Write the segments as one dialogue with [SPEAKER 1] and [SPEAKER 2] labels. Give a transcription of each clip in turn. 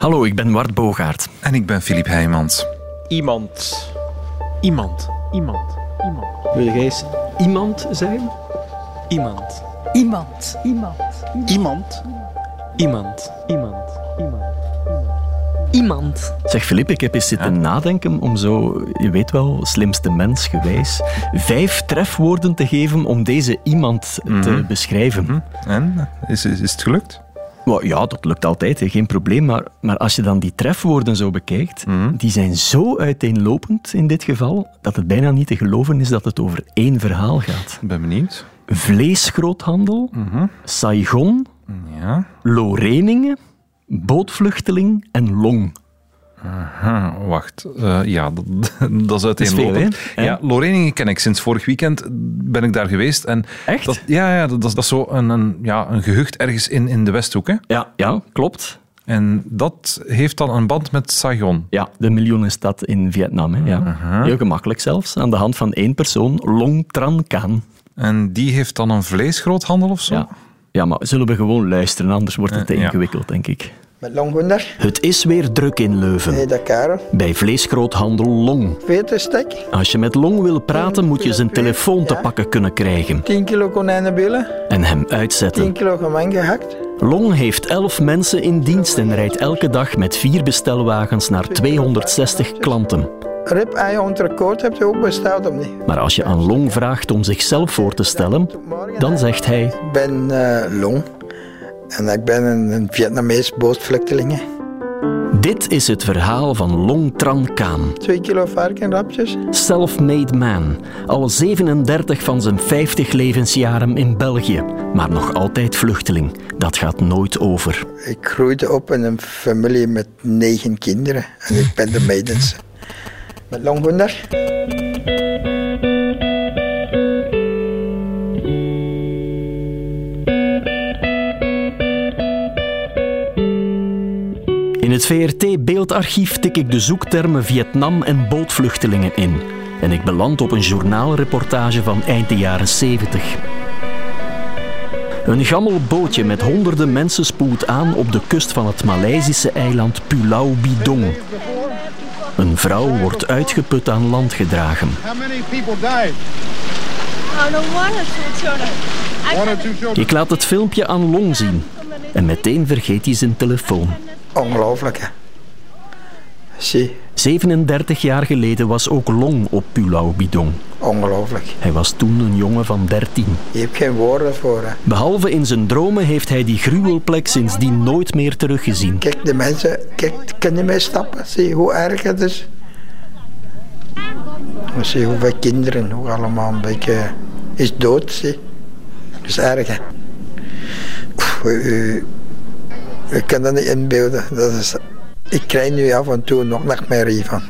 [SPEAKER 1] Hallo, ik ben Wart Bogaert.
[SPEAKER 2] En ik ben Filip Heijmans.
[SPEAKER 3] Iemand. Iemand. Iemand. Iemand.
[SPEAKER 4] Wil jij eens iemand zeggen?
[SPEAKER 3] Iemand.
[SPEAKER 5] Iemand. Iemand.
[SPEAKER 3] Iemand. Iemand. Iemand. Iemand.
[SPEAKER 5] Iemand.
[SPEAKER 1] Zeg Filip, ik heb eens zitten nadenken om zo, je weet wel, slimste mens gewijs, vijf trefwoorden te geven om deze iemand te beschrijven.
[SPEAKER 2] En? Is, is, is het gelukt?
[SPEAKER 1] Ja, dat lukt altijd, geen probleem. Maar, maar als je dan die trefwoorden zo bekijkt, die zijn zo uiteenlopend in dit geval, dat het bijna niet te geloven is dat het over één verhaal gaat.
[SPEAKER 2] Ik ben benieuwd.
[SPEAKER 1] Vleesgroothandel, Saigon,
[SPEAKER 2] Ja.
[SPEAKER 1] Loreningen, bootvluchteling en Long.
[SPEAKER 2] Aha, wacht. Eh, ja, dat, dat is uiteenlopend. Ja, Loreningen ken ik. Sinds vorig weekend ben ik daar geweest. En
[SPEAKER 1] Echt?
[SPEAKER 2] Dat, ja, ja dat, dat is- zo een, een, ja, een gehucht ergens in, in de Westhoek. Hè?
[SPEAKER 1] Ja, ja, klopt.
[SPEAKER 2] En dat heeft dan een band met Saigon.
[SPEAKER 1] Ja, de miljoenenstad in Vietnam. Hè, ja. Heel gemakkelijk zelfs, aan de hand van één persoon, Long Tran Can.
[SPEAKER 2] En die heeft dan een vleesgroothandel of zo?
[SPEAKER 1] Ja. ja, maar zullen we gewoon luisteren, anders wordt het te
[SPEAKER 2] Eh,
[SPEAKER 1] ingewikkeld, denk ik.
[SPEAKER 6] Met.
[SPEAKER 1] Het is weer druk in Leuven.
[SPEAKER 6] Hey, dat Karel.
[SPEAKER 1] Bij vleesgroothandel Long.
[SPEAKER 6] Veterstek.
[SPEAKER 1] Als je met Long wil praten, moet je zijn telefoon te
[SPEAKER 6] Ja.
[SPEAKER 1] pakken kunnen krijgen
[SPEAKER 6] 10 kilo konijnenbillen.
[SPEAKER 1] en hem
[SPEAKER 6] 10
[SPEAKER 1] uitzetten.
[SPEAKER 6] kilo gemeng gehakt.
[SPEAKER 1] Long heeft 11 mensen in dienst en rijdt elke dag met vier bestelwagens naar 260 klanten.
[SPEAKER 6] Rib, ei, entrecote heb je ook besteld of niet?
[SPEAKER 1] Maar als je aan Long vraagt om zichzelf voor te stellen, dan zegt hij:
[SPEAKER 6] Ik ben eh, Long. En ik ben een, een Vietnamees.
[SPEAKER 1] Dit is het verhaal van Long Tran Can.
[SPEAKER 6] 2 kilo varkenrapjes.
[SPEAKER 1] Self-made man, al 37 van zijn 50 levensjaren in België, maar nog altijd vluchteling. Dat gaat nooit over.
[SPEAKER 6] Ik groeide op in een familie met negen kinderen. En ik ben de middenste. Met Longhoender.
[SPEAKER 1] In het VRT-beeldarchief tik ik de zoektermen Vietnam en bootvluchtelingen in. En ik beland op een journaalreportage van eind de jaren 70. Een gammel bootje met honderden mensen spoelt aan op de kust van het Maleisische eiland Pulau Bidong. Een vrouw wordt uitgeput aan land gedragen. Ik laat het filmpje aan Long zien en meteen vergeet hij zijn telefoon.
[SPEAKER 6] Ongelooflijk, hè. Zie,
[SPEAKER 1] 37 jaar geleden was ook Long op Pulau Bidong.
[SPEAKER 6] ongelooflijk.
[SPEAKER 1] Hij was toen een jongen van 13.
[SPEAKER 6] Je hebt geen woorden voor, hè.
[SPEAKER 1] Behalve in zijn dromen heeft hij die gruwelplek sindsdien nooit meer teruggezien.
[SPEAKER 6] Kijk, de mensen, kijk, kan je mee stappen? Zie hoe erg het is. Zie hoeveel kinderen ook allemaal een beetje is dood. Zie. Dat is erg, hè. Oef, u, u, u kan dat niet inbeelden. Dat is, ik krijg nu af en toe nog nachtmerrie van.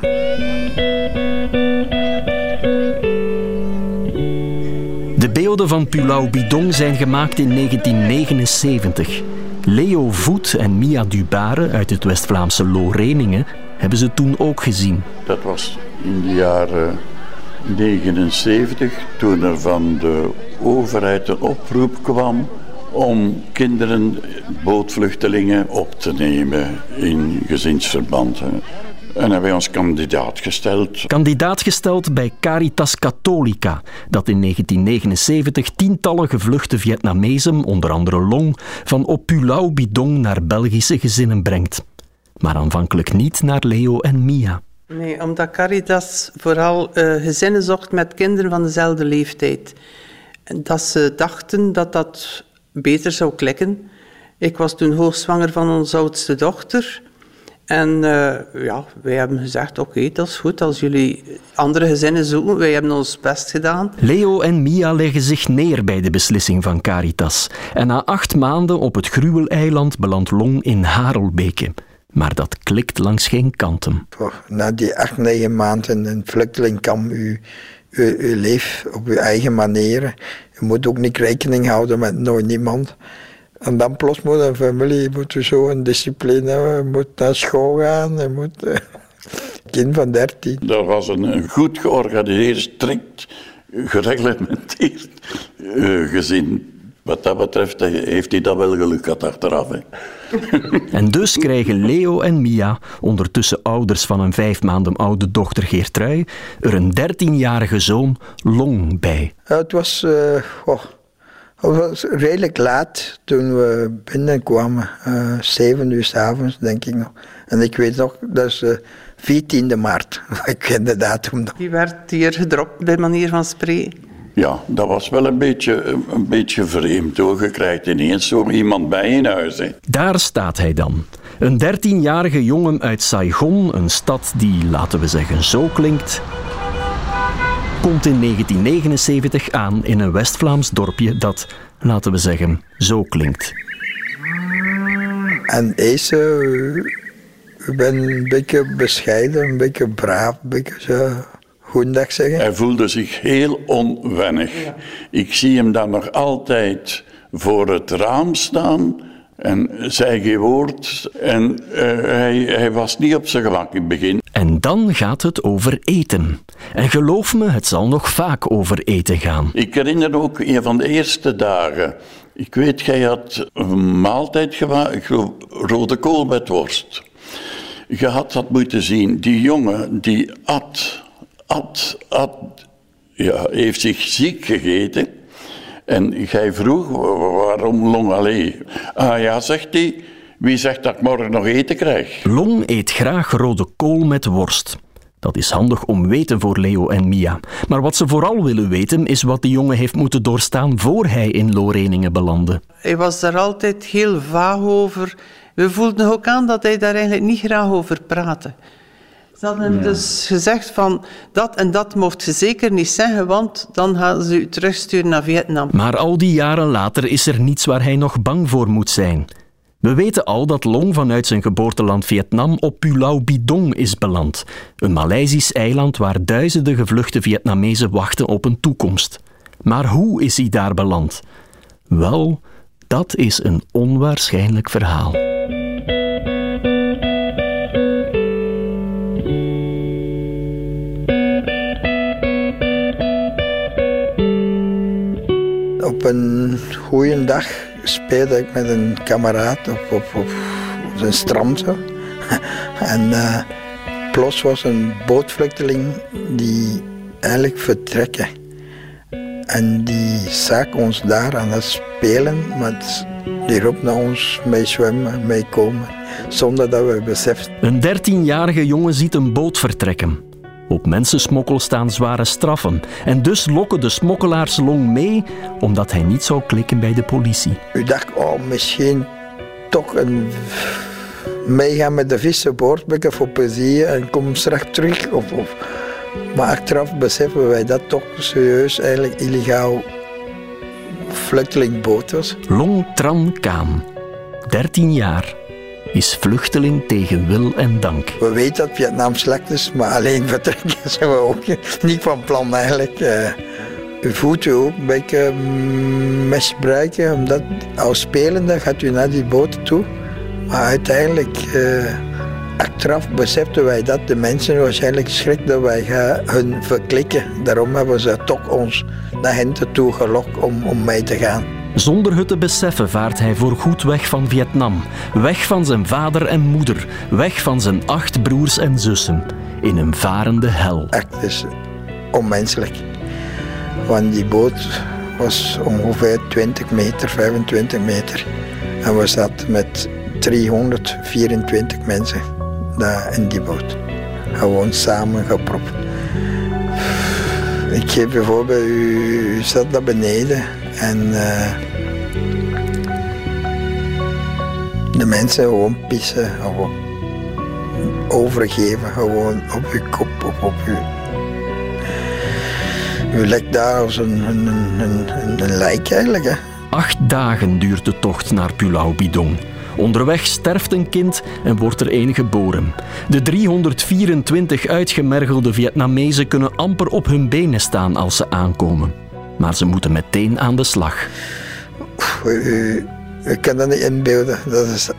[SPEAKER 1] De beelden van Pulau Bidong zijn gemaakt in 1979. Leo Voet en Mia Dubare uit het West-Vlaamse Loreningen hebben ze toen ook gezien.
[SPEAKER 7] Dat was in de jaren 79, toen er van de overheid een oproep kwam om kinderen, bootvluchtelingen, op te nemen in gezinsverband. hè. En hebben wij ons kandidaat gesteld.
[SPEAKER 1] Kandidaat gesteld bij Caritas Catholica, dat in 1979 tientallen gevluchte Vietnamezen, onder andere Long, van op Pulau Bidong naar Belgische gezinnen brengt. Maar aanvankelijk niet naar Leo en Mia.
[SPEAKER 8] Nee, omdat Caritas vooral eh, gezinnen zocht met kinderen van dezelfde leeftijd. En dat ze dachten dat dat beter zou klikken. Ik was toen hoogzwanger van onze oudste dochter. En eh, ja, wij hebben gezegd, oké, dat is goed. Als jullie andere gezinnen zoeken, wij hebben ons best gedaan.
[SPEAKER 1] Leo en Mia leggen zich neer bij de beslissing van Caritas. En na acht maanden op het gruweleiland belandt Long in Harelbeke. Maar dat klikt langs geen kanten.
[SPEAKER 6] Na die acht, negen maanden in een vluchtelingkamp, u, u leeft op uw eigen manier. Je moet ook niet rekening houden met nooit niemand. En dan plots moet een familie moet zo een discipline hebben. Je moet naar school gaan. Je moet, eh, kind van dertien.
[SPEAKER 7] Dat was een, een goed georganiseerd, strikt, gereglementeerd eh, gezin. Wat dat betreft eh, heeft hij dat wel geluk gehad achteraf. Hè.
[SPEAKER 1] En dus krijgen Leo en Mia, ondertussen ouders van een vijf maanden oude dochter Geertrui, er een dertienjarige zoon Long bij.
[SPEAKER 6] Ja, het was, eh, oh, het was redelijk laat toen we binnenkwamen. eh zeven uur s'avonds, denk ik nog. En ik weet nog, dat is de 14e maart. ik ken de datum nog.
[SPEAKER 8] Die werd hier gedropt, bij manier van spreken.
[SPEAKER 7] Ja, dat was wel een beetje, een beetje vreemd hoor. Je krijgt ineens zo iemand bij in huis. Hè.
[SPEAKER 1] Daar staat hij dan. Een dertienjarige jongen uit Saigon, een stad die, laten we zeggen, zo klinkt, komt in 1979 aan in een West-Vlaams dorpje dat, laten we zeggen, zo klinkt.
[SPEAKER 6] En deze, ik ben een beetje bescheiden, een beetje braaf, een beetje zo, goedendag zeggen.
[SPEAKER 7] Hij voelde zich heel onwennig. Ik zie hem dan nog altijd voor het raam staan en zei geen woord. En eh, hij, hij was niet op zijn gemak in het begin.
[SPEAKER 1] En dan gaat het over eten. En geloof me, het zal nog vaak over eten gaan.
[SPEAKER 7] Ik herinner ook een van de eerste dagen. Ik weet, jij had een maaltijd gemaakt, rode kool met worst. Je had dat moeten zien. Die jongen die at, at, at, ja, heeft zich ziek gegeten. En jij vroeg, wa- waarom long alleen? Ah ja, zegt hij, wie zegt dat ik morgen nog eten krijg?
[SPEAKER 1] Long eet graag rode kool met worst. Dat is handig om weten voor Leo en Mia. Maar wat ze vooral willen weten is wat de jongen heeft moeten doorstaan voor hij in Loreningen belandde.
[SPEAKER 8] Hij was daar altijd heel vaag over. We voelden ook aan dat hij daar eigenlijk niet graag over praatte. Ze hadden hem dus gezegd van dat en dat mocht je zeker niet zeggen, want dan gaan ze u terugsturen naar Vietnam.
[SPEAKER 1] Maar al die jaren later is er niets waar hij nog bang voor moet zijn. We weten al dat Long vanuit zijn geboorteland Vietnam op Pulau Bidong is beland, een Maleisisch eiland waar duizenden gevluchte Vietnamezen wachten op een toekomst. Maar hoe is hij daar beland? Wel, dat is een onwaarschijnlijk verhaal.
[SPEAKER 6] Een goede dag speelde ik met een kameraad op, op, op, een strand. En eh, plots was een bootvluchteling die eigenlijk vertrekken. En die zag ons daar aan het spelen, maar die roept naar ons mee zwemmen, mee komen, zonder dat we beseften.
[SPEAKER 1] Een dertienjarige jongen ziet een boot vertrekken. Op mensensmokkel staan zware straffen en dus lokken de smokkelaars Long mee omdat hij niet zou klikken bij de politie.
[SPEAKER 6] U dacht, oh, misschien toch een meegaan met de vissenboord, voor plezier en kom straks terug. Of, of. Maar achteraf beseffen wij dat toch serieus eigenlijk illegaal vluchtelingboot was.
[SPEAKER 1] Long Tran Kaan, 13 jaar, is vluchteling tegen wil en dank.
[SPEAKER 6] We weten dat Vietnam slecht is, maar alleen vertrekken zijn we ook niet van plan eigenlijk. u voelt u ook een beetje mm, misbruiken, omdat als spelende gaat u naar die boot toe. Maar uiteindelijk, eh, achteraf beseften wij dat de mensen waarschijnlijk schrik dat wij gaan hun verklikken. Daarom hebben ze toch ons naar hen toe gelokt om, om mee te gaan.
[SPEAKER 1] Zonder het te beseffen vaart hij voorgoed weg van Vietnam. Weg van zijn vader en moeder. Weg van zijn acht broers en zussen. In een varende hel.
[SPEAKER 6] Echt is onmenselijk. Want die boot was ongeveer 20 meter, 25 meter. En we zaten met 324 mensen daar in die boot. Gewoon samengepropt. Ik geef bijvoorbeeld, u, zat naar beneden en eh, de mensen gewoon pissen, gewoon overgeven, gewoon op uw kop of op uw u lijkt daar als een, een, een, lijk eigenlijk. Hè.
[SPEAKER 1] Acht dagen duurt de tocht naar Pulau Bidong. Onderweg sterft een kind en wordt er een geboren. De 324 uitgemergelde Vietnamezen kunnen amper op hun benen staan als ze aankomen. Maar ze moeten meteen aan de slag.
[SPEAKER 6] U, u, u kan dat niet inbeelden. Dat is,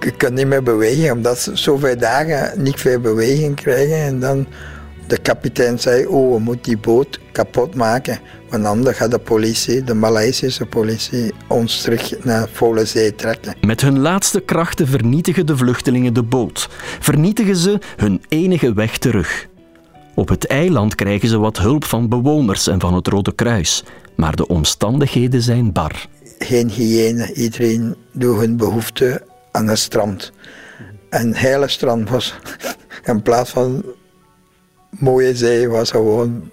[SPEAKER 6] je kunt niet meer bewegen, omdat ze zoveel dagen niet veel beweging krijgen. En dan De kapitein zei, oh, we moeten die boot kapot maken. Want anders gaat de politie, de Maleisische politie, ons terug naar volle zee trekken.
[SPEAKER 1] Met hun laatste krachten vernietigen de vluchtelingen de boot. Vernietigen ze hun enige weg terug. Op het eiland krijgen ze wat hulp van bewoners en van het Rode Kruis. Maar de omstandigheden zijn bar.
[SPEAKER 6] Geen hygiëne, iedereen doet hun behoefte aan het strand. En het hele strand was, in plaats van mooie zee, was gewoon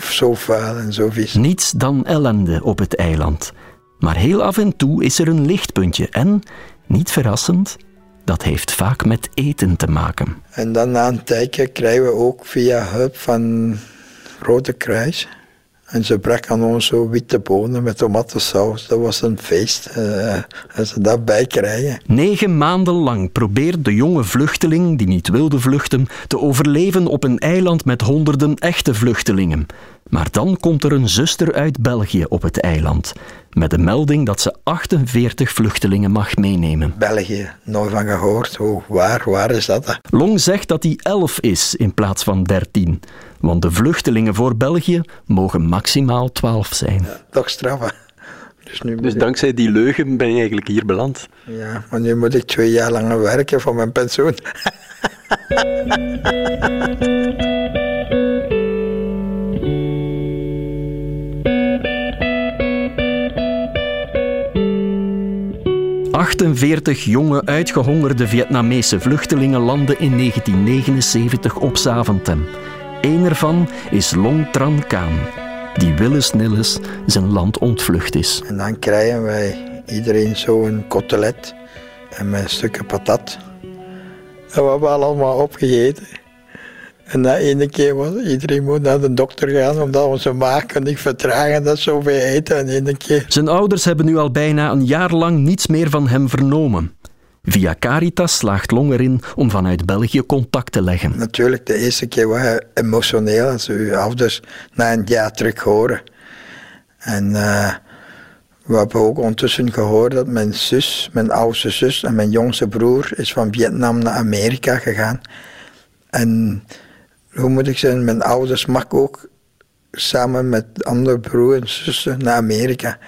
[SPEAKER 6] zo vuil en zo vies.
[SPEAKER 1] Niets dan ellende op het eiland. Maar heel af en toe is er een lichtpuntje en, niet verrassend, dat heeft vaak met eten te maken.
[SPEAKER 6] En dan na een tijdje krijgen we ook via hulp van Rode Kruis. En ze brachten aan ons zo witte bonen met tomatensaus. Dat was een feest. Als ze dat bij krijgen.
[SPEAKER 1] Negen maanden lang probeert de jonge vluchteling, die niet wilde vluchten, te overleven op een eiland met honderden echte vluchtelingen. Maar dan komt er een zuster uit België op het eiland. Met de melding dat ze 48 vluchtelingen mag meenemen.
[SPEAKER 6] België, nooit van gehoord. Oh, waar, waar is dat?
[SPEAKER 1] Long zegt dat hij 11 is in plaats van 13. Want de vluchtelingen voor België mogen maximaal 12 zijn.
[SPEAKER 6] Ja, toch straffen.
[SPEAKER 4] Dus, nu dus dankzij die leugen ben je eigenlijk hier beland.
[SPEAKER 6] Ja, maar nu moet ik twee jaar langer werken voor mijn pensioen.
[SPEAKER 1] 48 jonge uitgehongerde Vietnamese vluchtelingen landen in 1979 op Zaventem. Eén ervan is Long Tran Kaan, die willens nillens zijn land ontvlucht is.
[SPEAKER 6] En dan krijgen wij iedereen zo'n kotelet en met stukken patat. En we hebben allemaal opgegeten. En na ene keer was iedereen moet naar de dokter gaan, omdat onze maag kan niet vertragen dat zoveel eten in keer.
[SPEAKER 1] Zijn ouders hebben nu al bijna een jaar lang niets meer van hem vernomen. Via Caritas slaagt Long erin om vanuit België contact te leggen.
[SPEAKER 6] Natuurlijk, de eerste keer was emotioneel als uw ouders na een jaar terug horen. En uh, we hebben ook ondertussen gehoord dat mijn zus, mijn oudste zus en mijn jongste broer is van Vietnam naar Amerika gegaan. En hoe moet ik zeggen, mijn ouders mag ook samen met andere broers en zussen naar Amerika.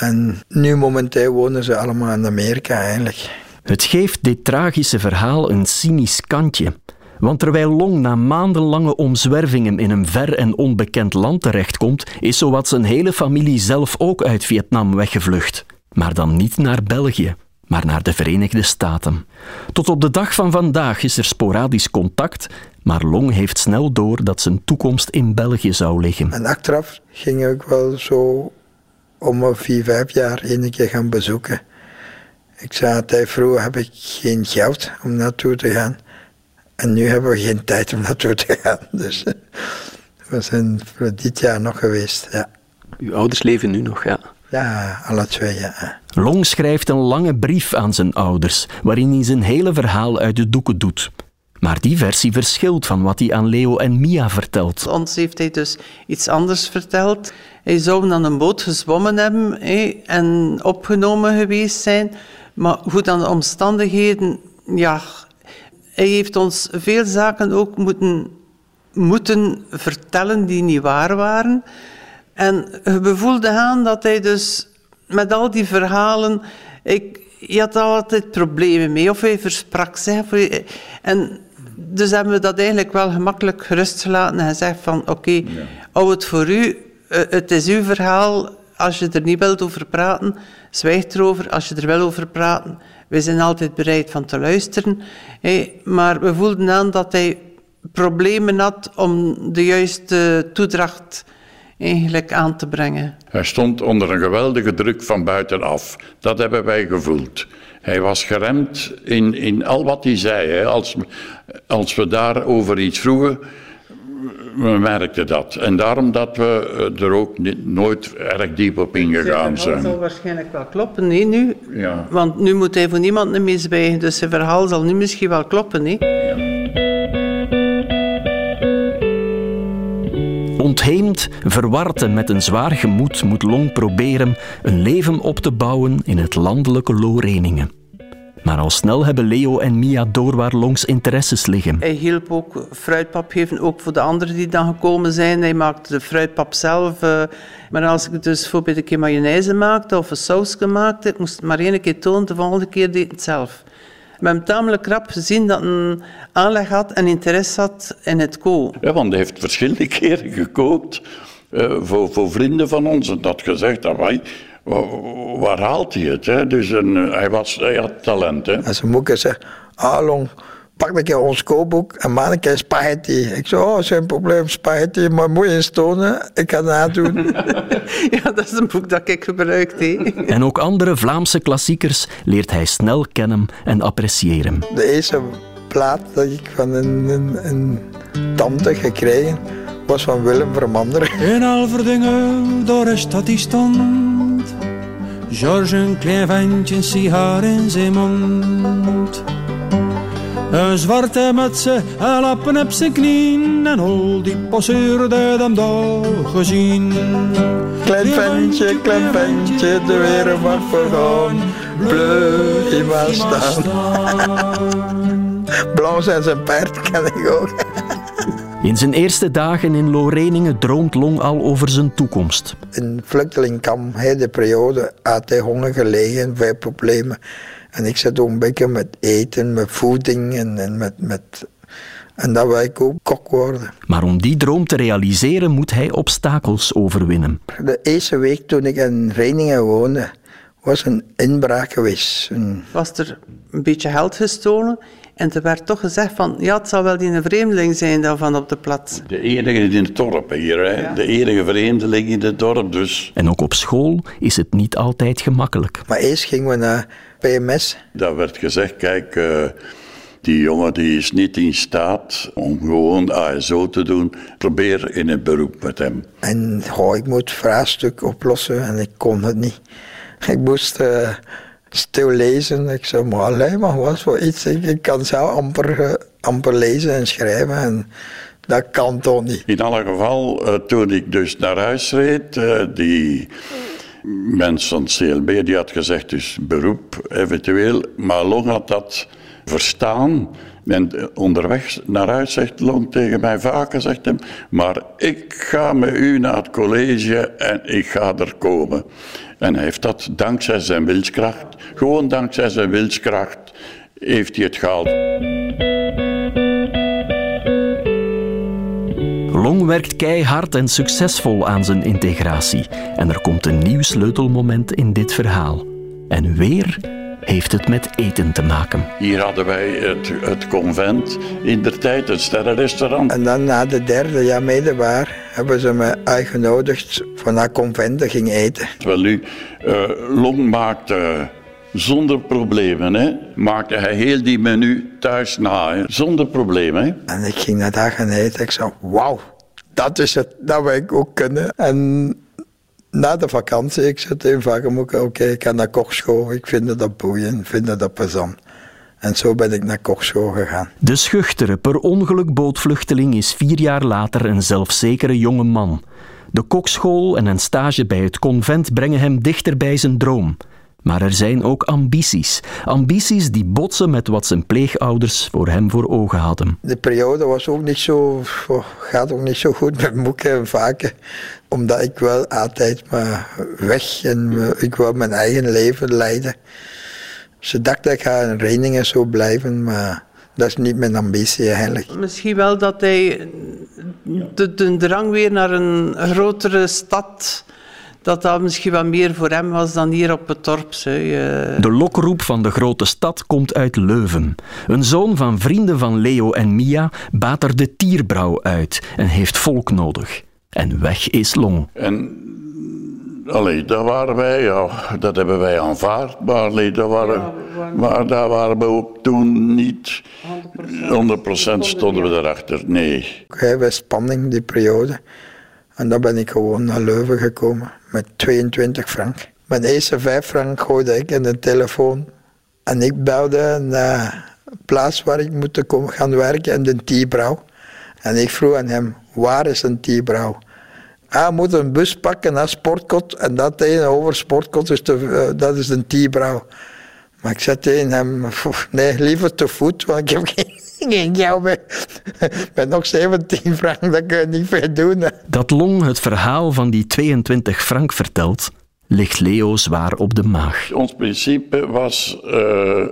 [SPEAKER 6] En nu momenteel wonen ze allemaal in Amerika eigenlijk.
[SPEAKER 1] Het geeft dit tragische verhaal een cynisch kantje. Want terwijl Long na maandenlange omzwervingen in een ver en onbekend land terechtkomt, is zowat zijn hele familie zelf ook uit Vietnam weggevlucht. Maar dan niet naar België, maar naar de Verenigde Staten. Tot op de dag van vandaag is er sporadisch contact, maar Long heeft snel door dat zijn toekomst in België zou liggen.
[SPEAKER 6] En achteraf ging ik wel zo om vier, vijf jaar een keer gaan bezoeken. Ik zei altijd, vroeger heb ik geen geld om naartoe te gaan. En nu hebben we geen tijd om naartoe te gaan. Dus we zijn voor dit jaar nog geweest, ja.
[SPEAKER 4] Uw ouders leven nu nog, ja?
[SPEAKER 6] Ja, alle twee, ja.
[SPEAKER 1] Long schrijft een lange brief aan zijn ouders, waarin hij zijn hele verhaal uit de doeken doet. Maar die versie verschilt van wat hij aan Leo en Mia vertelt.
[SPEAKER 8] Ons heeft hij dus iets anders verteld. Hij zou dan een boot gezwommen hebben en opgenomen geweest zijn. Maar goed, aan de omstandigheden, ja, hij heeft ons veel zaken ook moeten, moeten vertellen die niet waar waren. En we voelden aan dat hij dus met al die verhalen... Ik, je had altijd problemen mee, of hij versprak zich. En dus hebben we dat eigenlijk wel gemakkelijk gerustgelaten en gezegd van oké, okay, hou het voor u, eh, het is uw verhaal. Als je er niet wilt over praten, zwijg erover. Als je er wel over praten, we zijn altijd bereid van te luisteren. maar we voelden aan dat hij problemen had om de juiste toedracht eigenlijk aan te brengen.
[SPEAKER 7] Hij stond onder een geweldige druk van buitenaf. Dat hebben wij gevoeld. Hij was geremd in, in al wat hij zei. Hè. Als, als we daarover iets vroegen, we merkten dat. En daarom dat we er ook niet, nooit erg diep op ingegaan zijn. Dat
[SPEAKER 8] zal waarschijnlijk wel kloppen, nee, nu. Ja. Want nu moet hij voor niemand meer zwijgen, dus zijn verhaal zal nu misschien wel kloppen, nee. Ja.
[SPEAKER 1] Ontheemd, verward en met een zwaar gemoed moet Long proberen een leven op te bouwen in het landelijke Loreningen. Maar al snel hebben Leo en Mia door waar Longs interesses liggen.
[SPEAKER 8] Hij hielp ook fruitpap geven, ook voor de anderen die dan gekomen zijn. Hij maakte de fruitpap zelf. eh, maar als ik dus bijvoorbeeld een keer mayonaise maakte of een sausje maakte, ik moest het maar één keer tonen, de volgende keer deed ik het zelf. We hebben tamelijk rap gezien dat een aanleg had en interesse had in het koken.
[SPEAKER 7] Ja, want hij heeft verschillende keren gekookt eh, voor, voor vrienden van ons. En dat gezegd, dat wij, wa- waar haalt hij het? Hè? Dus een, eh, hij, was, hij had talent. Hè?
[SPEAKER 6] En zijn moeder zei, ah Pak een keer ons kookboek en maak een keer spaghetti. Ik zei, oh, geen probleem, spaghetti, maar moet je eens tonen, ik ga het nadoen.
[SPEAKER 8] Ja, dat is een boek dat ik gebruikt heb.
[SPEAKER 1] En ook andere Vlaamse klassiekers leert hij snel kennen en appreciëren.
[SPEAKER 6] De eerste plaat dat ik van een, een, een tante gekregen was van Willem Vermander.
[SPEAKER 9] In Alverdingen, door de stad die stond. George, een klein ventje, een sigaar in zijn mond. Een zwarte mutsen en lappen op zijn knieën. En al die passeerde hem daar gezien.
[SPEAKER 6] Klein ventje, klein ventje, de wereld mag vergaan. Bleu, in was staan. Blauw zijn zijn paard, kan ik ook.
[SPEAKER 1] In zijn eerste dagen in Loreningen droomt Long al over zijn toekomst.
[SPEAKER 6] In vluchtelingkamp, hè, de periode, had hij honger gelegen, veel problemen. En ik zat ook een beetje met eten, met voeding en, en met, met... En dat wil ik ook kok worden.
[SPEAKER 1] Maar om die droom te realiseren moet hij obstakels overwinnen.
[SPEAKER 6] De eerste week toen ik in Reiningen woonde, was een inbraak geweest. Een-
[SPEAKER 8] Was er een beetje geld gestolen en er werd toch gezegd van, ja, het zal wel die een vreemdeling zijn daarvan op de plaats.
[SPEAKER 7] De enige in het dorp hier. Hè? De enige vreemdeling in het dorp. Dus
[SPEAKER 1] En ook op school is het niet altijd gemakkelijk.
[SPEAKER 6] Maar eerst gingen we naar PMS.
[SPEAKER 7] daar werd gezegd, kijk... eh, die jongen die is niet in staat om gewoon ASO te doen. Probeer in het beroep met hem.
[SPEAKER 6] En oh, ik moet vraagstuk oplossen en ik kon het niet. Ik moest eh, stil lezen. Ik zei, maar alleen maar wat voor iets. Ik, ik kan zelf amper, amper lezen en schrijven. En dat kan toch niet.
[SPEAKER 7] In alle geval, eh, toen ik dus naar huis reed, die mens van het CLB die had gezegd, dus beroep eventueel, maar Long had dat verstaan. En onderweg naar huis zegt Long tegen mij vaker, zegt hem, maar ik ga met u naar het college en ik ga er komen. En hij heeft dat dankzij zijn wilskracht, gewoon dankzij zijn wilskracht, heeft hij het gehaald.
[SPEAKER 1] Long werkt keihard en succesvol aan zijn integratie. En er komt een nieuw sleutelmoment in dit verhaal. En weer heeft het met eten te maken.
[SPEAKER 7] Hier hadden wij het, het convent, in der tijd een sterrenrestaurant.
[SPEAKER 6] En dan na de derde jaar middelbaar hebben ze me uitgenodigd voor naar convent te ging eten.
[SPEAKER 7] Wel nu, eh, Long maakte zonder problemen, hè, maakte hij heel die menu thuis na, hè, zonder problemen. Hè.
[SPEAKER 6] En ik ging naar daar gaan eten. Ik zei, wauw, dat is het, dat wil ik ook kunnen. En na de vakantie, ik zei tegen vaker, oké, ik ga naar kokschool. Ik vind dat boeiend, ik vind dat plezant. En zo ben ik naar kokschool gegaan.
[SPEAKER 1] De schuchtere, per ongeluk bootvluchteling is vier jaar later een zelfzekere jonge man. De kokschool en een stage bij het convent brengen hem dichter bij zijn droom. Maar er zijn ook ambities. Ambities die botsen met wat zijn pleegouders voor hem voor ogen hadden.
[SPEAKER 6] De periode was ook niet zo, oh, gaat ook niet zo goed met moeken en vaken. Omdat ik wel altijd maar weg en eh, ik wil mijn eigen leven leiden. Ze dachten ik ga in Reiningen zo blijven, maar dat is niet mijn ambitie eigenlijk.
[SPEAKER 8] Misschien wel dat hij de, de drang weer naar een grotere stad, dat dat misschien wat meer voor hem was dan hier op het dorp. Zo. Eh,
[SPEAKER 1] De lokroep van de grote stad komt uit Leuven. Een zoon van vrienden van Leo en Mia baat er de tierbrouw uit en heeft volk nodig. En weg is Long.
[SPEAKER 7] En allee, daar waren wij, ja, dat hebben wij aanvaard, maar, allee, daar waren, maar daar waren we ook toen niet 100% stonden we erachter, nee.
[SPEAKER 6] Heb spanning die periode. En dan ben ik gewoon naar Leuven gekomen met 22 frank. Mijn eerste 5 frank gooide ik in de telefoon. En ik belde naar de plaats waar ik komen gaan werken in de Tiebrouw. En ik vroeg aan hem, waar is een Tiebrouw? Hij moet een bus pakken naar Sportkot en dat tegenover Sportkot is de, eh, dat is een Tiebrouw. Maar ik zei tegen hem, nee, liever te voet, want ik heb geen, geen geld meer. Ik ben nog 17 frank, dat kun je niet veel doen.
[SPEAKER 1] Dat Long het verhaal van die 22 frank vertelt, ligt Leo zwaar op de maag.
[SPEAKER 7] Ons principe was uh,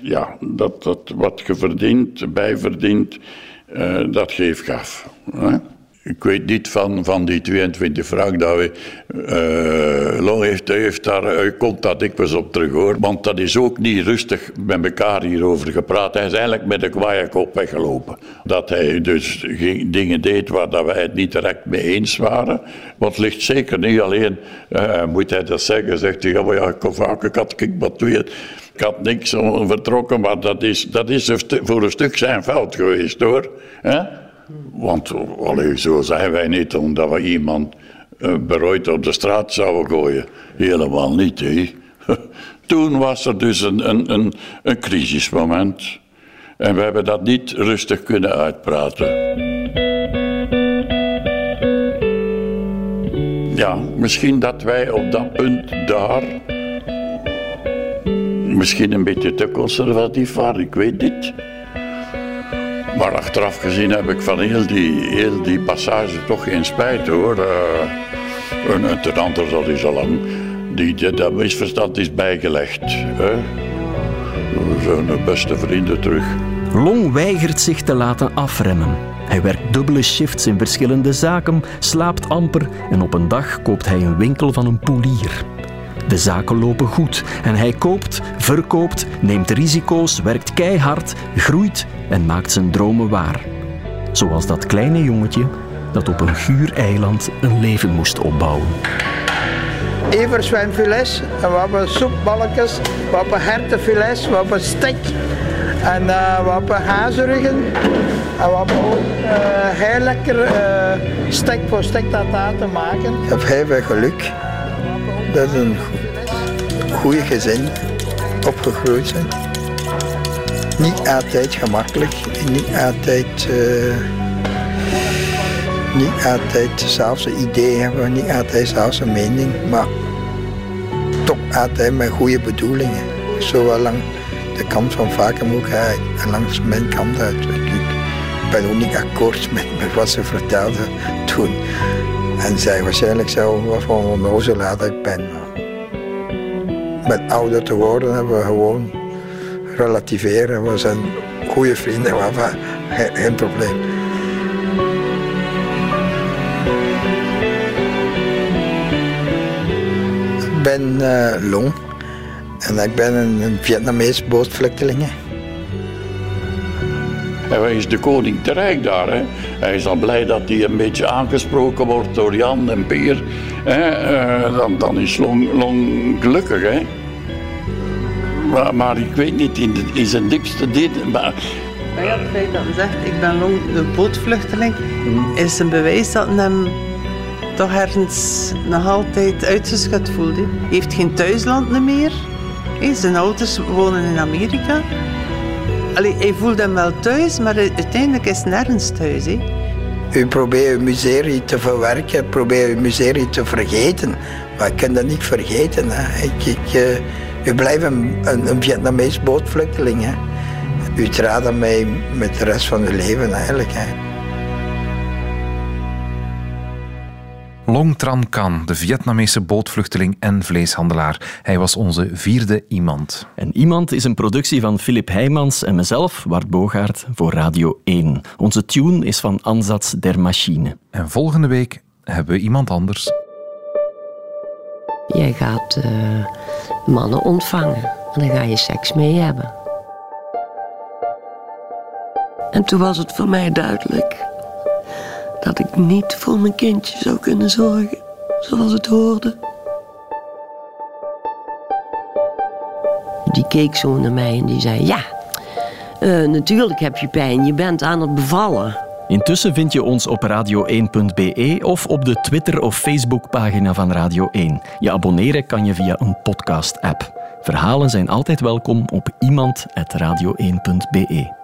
[SPEAKER 7] ja, dat, dat wat je verdient, bijverdient, uh, dat geef gaf. Hè? Ik weet niet van, van die 22 frank dat we. Uh, Long heeft, heeft daar, hij komt dat dikwijls op terug hoor. Want dat is ook niet rustig met elkaar hierover gepraat. Hij is eigenlijk met een kwaaie kop weggelopen. Dat hij dus dingen deed waar dat wij het niet direct mee eens waren. Want ligt zeker niet alleen. Uh, moet hij dat zeggen? Zegt hij, ja, maar ja, ik, ik had ik wat. Ik had niks vertrokken, maar dat is, dat is voor een stuk zijn fout geweest hoor. Want allee, zo zijn wij niet omdat we iemand uh, berooid op de straat zouden gooien. Helemaal niet, hè. Toen was er dus een, een, een, een crisismoment. En we hebben dat niet rustig kunnen uitpraten. Ja, misschien dat wij op dat punt daar misschien een beetje te conservatief waren, ik weet niet. Maar achteraf gezien heb ik van heel die, heel die passage toch geen spijt hoor. Uh, en ten andere, dat is al lang. Die, die, dat misverstand is bijgelegd. Hè? We zijn de beste vrienden terug.
[SPEAKER 1] Long weigert zich te laten afremmen. Hij werkt dubbele shifts in verschillende zaken, slaapt amper en op een dag koopt hij een winkel van een poelier. De zaken lopen goed en hij koopt, verkoopt, neemt risico's, werkt keihard, groeit en maakt zijn dromen waar. Zoals dat kleine jongetje dat op een guur eiland een leven moest opbouwen.
[SPEAKER 6] Everzwijnfilet, en we hebben soepballetjes, we hebben hertenfilet, we hebben stek en uh, we hebben hazeruggen. En we hebben ook uh, heel lekker uh, stek voor stektataan te maken. Ik heb heel veel geluk dat een goede gezin opgegroeid zijn. Niet altijd gemakkelijk, niet altijd, uh, niet altijd dezelfde ideeën hebben, niet altijd dezelfde mening, maar toch altijd met goede bedoelingen. Zowel lang de kant van vakenmoedigheid en langs mijn kant uit. Ik ben ook niet akkoord met, wat ze vertelde toen. En zij waarschijnlijk voor een onnozelaar dat ik ben. Met ouder te worden hebben we gewoon relativeren. We zijn goede vrienden, maar geen probleem. Ik ben uh, Long en ik ben een, Vietnamese bootvluchteling.
[SPEAKER 7] Hij is de koning te rijk daar. Hè. Hij is al blij dat hij een beetje aangesproken wordt door Jan en Peer. Hè. Uh, dan, dan is Long, Long gelukkig. Hè. Maar, maar ik weet niet, in, de, in zijn diepste dit. Maar...
[SPEAKER 8] maar ja, het feit dat hij zegt, ik ben Long de bootvluchteling, hmm. is een bewijs dat hem toch ergens nog altijd uitgeschud voelt. Hij heeft geen thuisland meer. Zijn ouders wonen in Amerika. Allee, hij voelt hem wel thuis, maar uiteindelijk is nergens thuis.
[SPEAKER 6] U probeert uw miserie te verwerken, probeert uw miserie te vergeten. Maar ik kan dat niet vergeten. Hè. Ik, ik, uh, u blijft een, een, een Vietnamees bootvluchteling. Hè. U traadt mij met de rest van uw leven eigenlijk. Hè.
[SPEAKER 2] Long Tran Can, de Vietnamese bootvluchteling en vleeshandelaar. Hij was onze vierde iemand.
[SPEAKER 1] En Iemand is een productie van Philip Heijmans en mezelf, Wart Bogaert, voor Radio 1. Onze tune is van Ansatz der Machine.
[SPEAKER 2] En volgende week hebben we iemand anders.
[SPEAKER 10] Jij gaat uh, mannen ontvangen en dan ga je seks mee hebben. En toen was het voor mij duidelijk dat ik niet voor mijn kindje zou kunnen zorgen zoals het hoorde. Die keek zo naar mij en die zei: Ja, uh, natuurlijk heb je pijn, je bent aan het bevallen.
[SPEAKER 1] Intussen vind je ons op radio1.be of op de Twitter- of Facebookpagina van Radio 1. Je abonneren kan je via een podcast-app. Verhalen zijn altijd welkom op iemand.radio1.be.